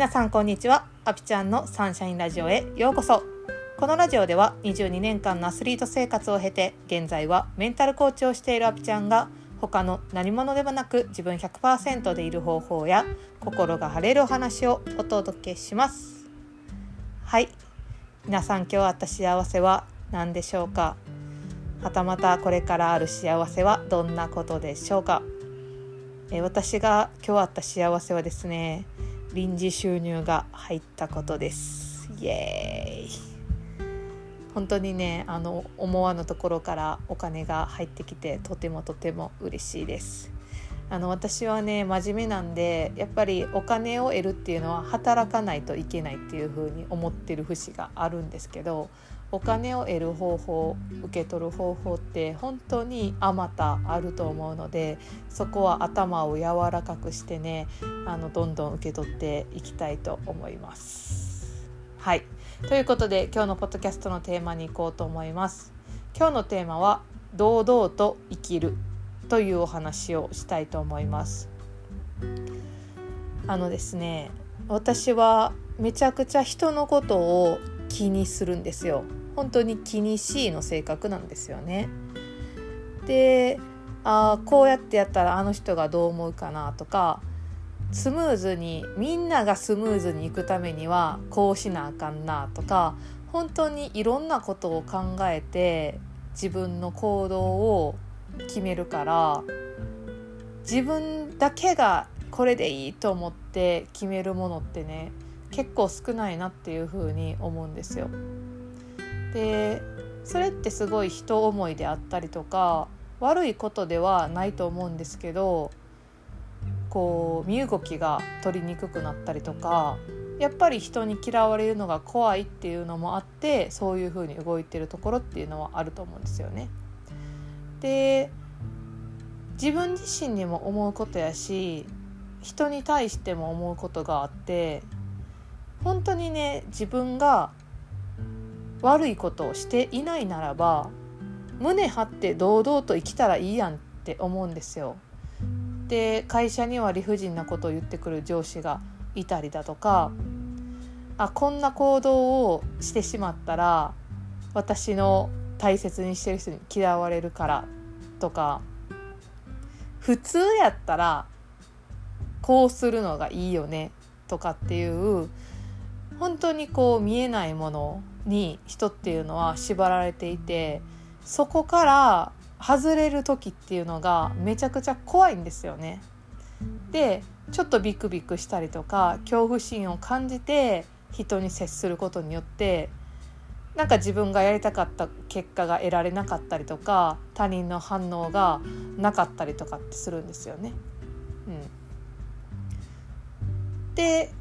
皆さんこんにちは。アピちゃんのサンシャインラジオへようこそ。このラジオでは22年間のアスリート生活を経て現在はメンタルコーチをしているアピちゃんが他の何者でもなく自分100%でいる方法や心が晴れるお話をお届けします。はい。皆さん今日あった幸せは何でしょうか？はたまたこれからある幸せはどんなことでしょうか？え私が今日あった幸せはですね臨時収入が入ったことです。イエーイ。本当にねあの思わぬところからお金が入ってきてとてもとても嬉しいです。あの私はね真面目なんでやっぱりお金を得るっていうのは働かないといけないっていう風に思ってる節があるんですけどお金を得る方法受け取る方法って本当にあまたあると思うのでそこは頭を柔らかくしてねあのどんどん受け取っていきたいと思います。はいということで今日のポッドキャストのテーマに行こうと思います。今日のテーマは「堂々と生きる」というお話をしたいと思います。あのですね私はめちゃくちゃ人のことを気にするんですよ。本当に気にしいの性格なんですよね。であこうやってやったらあの人がどう思うかなとかスムーズにみんながスムーズにいくためにはこうしなあかんなとか本当にいろんなことを考えて自分の行動を決めるから自分だけがこれでいいと思って決めるものってね結構少ないなっていうふうに思うんですよ。でそれってすごい人思いであったりとか悪いことではないと思うんですけどこう身動きが取りにくくなったりとかやっぱり人に嫌われるのが怖いっていうのもあってそういう風に動いてるところっていうのはあると思うんですよね。で自分自身にも思うことやし人に対しても思うことがあって本当にね自分が悪いことをしていないならば胸張って堂々と生きたらいいやんって思うんですよ。で会社には理不尽なことを言ってくる上司がいたりだとかあこんな行動をしてしまったら私の大切にしてる人に嫌われるからとか普通やったらこうするのがいいよねとかっていう本当にこう見えないものに人っていうのは縛られていてそこから外れる時っていうのがめちゃくちゃ怖いんですよね。でちょっとビクビクしたりとか恐怖心を感じて人に接することによってなんか自分がやりたかった結果が得られなかったりとか他人の反応がなかったりとかってするんですよね。うん、で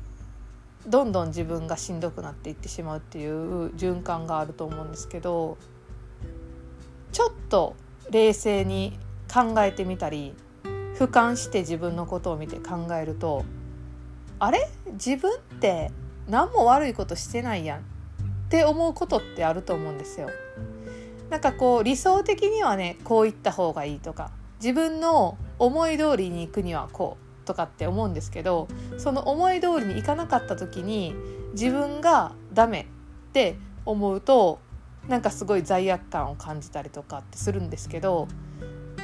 どんどん自分がしんどくなっていってしまうっていう循環があると思うんですけどちょっと冷静に考えてみたり俯瞰して自分のことを見て考えるとあれ？自分って何も悪いことしてないやんって思うことってあると思うんですよ。なんかこう理想的にはねこういった方がいいとか自分の思い通りに行くにはこうとかって思うんですけどその思い通りにいかなかった時に自分がダメって思うとなんかすごい罪悪感を感じたりとかってするんですけど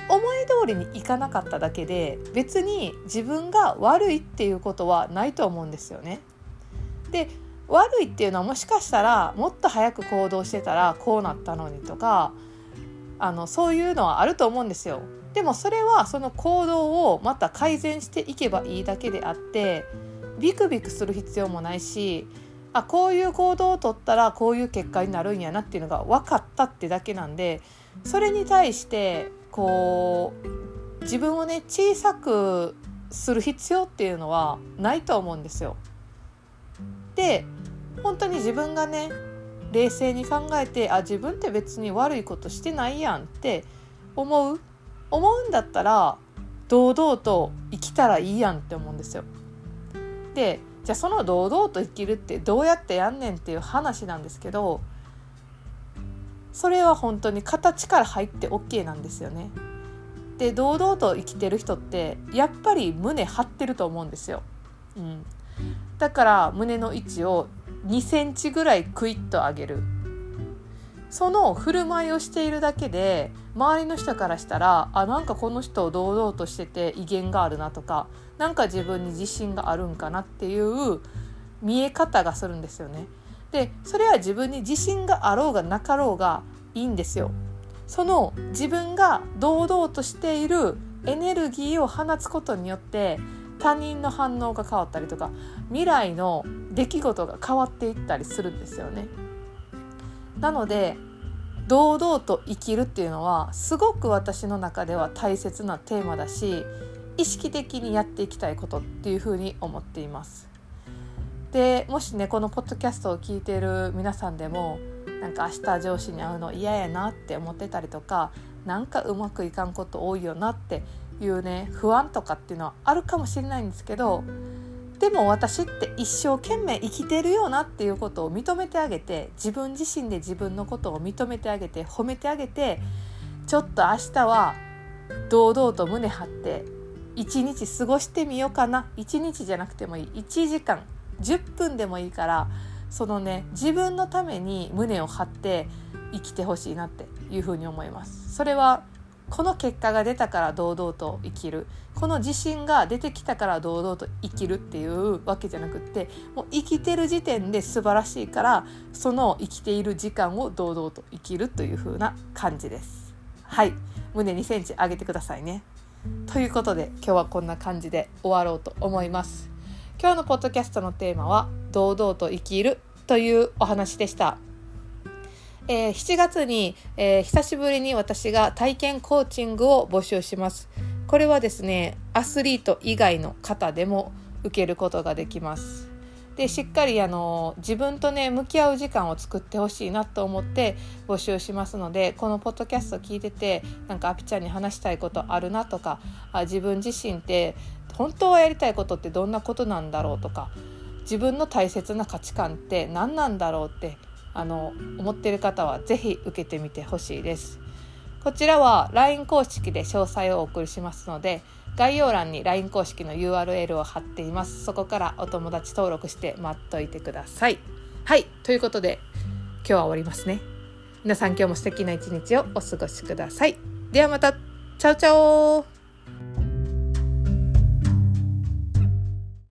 思い通りにいかなかっただけで別に自分が悪いっていうことはないと思うんですよね。で悪いっていうのはもしかしたらもっと早く行動してたらこうなったのにとかあのそういうのはあると思うんですよ。でもそれはその行動をまた改善していけばいいだけであってビクビクする必要もないしあこういう行動をとったらこういう結果になるんやなっていうのが分かったってだけなんでそれに対してこう自分をね小さくする必要っていうのはないと思うんですよ。で本当に自分がね冷静に考えてあ自分って別に悪いことしてないやんって思う思うんだったら堂々と生きたらいいやんって思うんですよ。でじゃあその堂々と生きるってどうやってやんねんっていう話なんですけどそれは本当に形から入って OK なんですよね。で堂々と生きてる人ってやっぱり胸張ってると思うんですよ。うん、だから胸の位置を2センチぐらいクイッと上げるその振る舞いをしているだけで周りの人からしたらあなんかこの人堂々としてて威厳があるなとかなんか自分に自信があるんかなっていう見え方がするんですよね。でそれは自分に自信があろうがなかろうがいいんですよ。その自分が堂々としているエネルギーを放つことによって他人の反応が変わったりとか未来の出来事が変わっていったりするんですよね。なので堂々と生きるっていうのはすごく私の中では大切なテーマだし意識的にやっていきたいことっていうふうに思っています。でもしねこのポッドキャストを聞いている皆さんでもなんか明日上司に会うの嫌やなって思ってたりとかなんかうまくいかんこと多いよなっていうね不安とかっていうのはあるかもしれないんですけどでも私って一生懸命生きてるよなっていうことを認めてあげて自分自身で自分のことを認めてあげて褒めてあげてちょっと明日は堂々と胸張って一日過ごしてみようかな一日じゃなくてもいい1時間10分でもいいからそのね自分のために胸を張って生きてほしいなっていうふうに思います。それはこの結果が出たから堂々と生きるこの自信が出てきたから堂々と生きるっていうわけじゃなくってもう生きてる時点で素晴らしいからその生きている時間を堂々と生きるという風な感じです。はい胸2センチ上げてくださいね。ということで今日はこんな感じで終わろうと思います。今日のポッドキャストのテーマは堂々と生きるというお話でした。えー、7月に、えー、久しぶりに私が体験コーチングを募集します。これはですね、アスリート以外の方でも受けることができます。でしっかりあの自分とね向き合う時間を作ってほしいなと思って募集しますのでこのポッドキャスト聞いててなんかアピちゃんに話したいことあるなとかあ自分自身って本当はやりたいことってどんなことなんだろうとか自分の大切な価値観って何なんだろうってあの思ってる方は是非受けてみてほしいです。こちらは LINE 公式で詳細をお送りしますので概要欄に LINE 公式の URL を貼っています。そこからお友達登録して待っといてください。はい。ということで今日は終わりますね。皆さん今日も素敵な一日をお過ごしください。ではまた。チャオチャオ。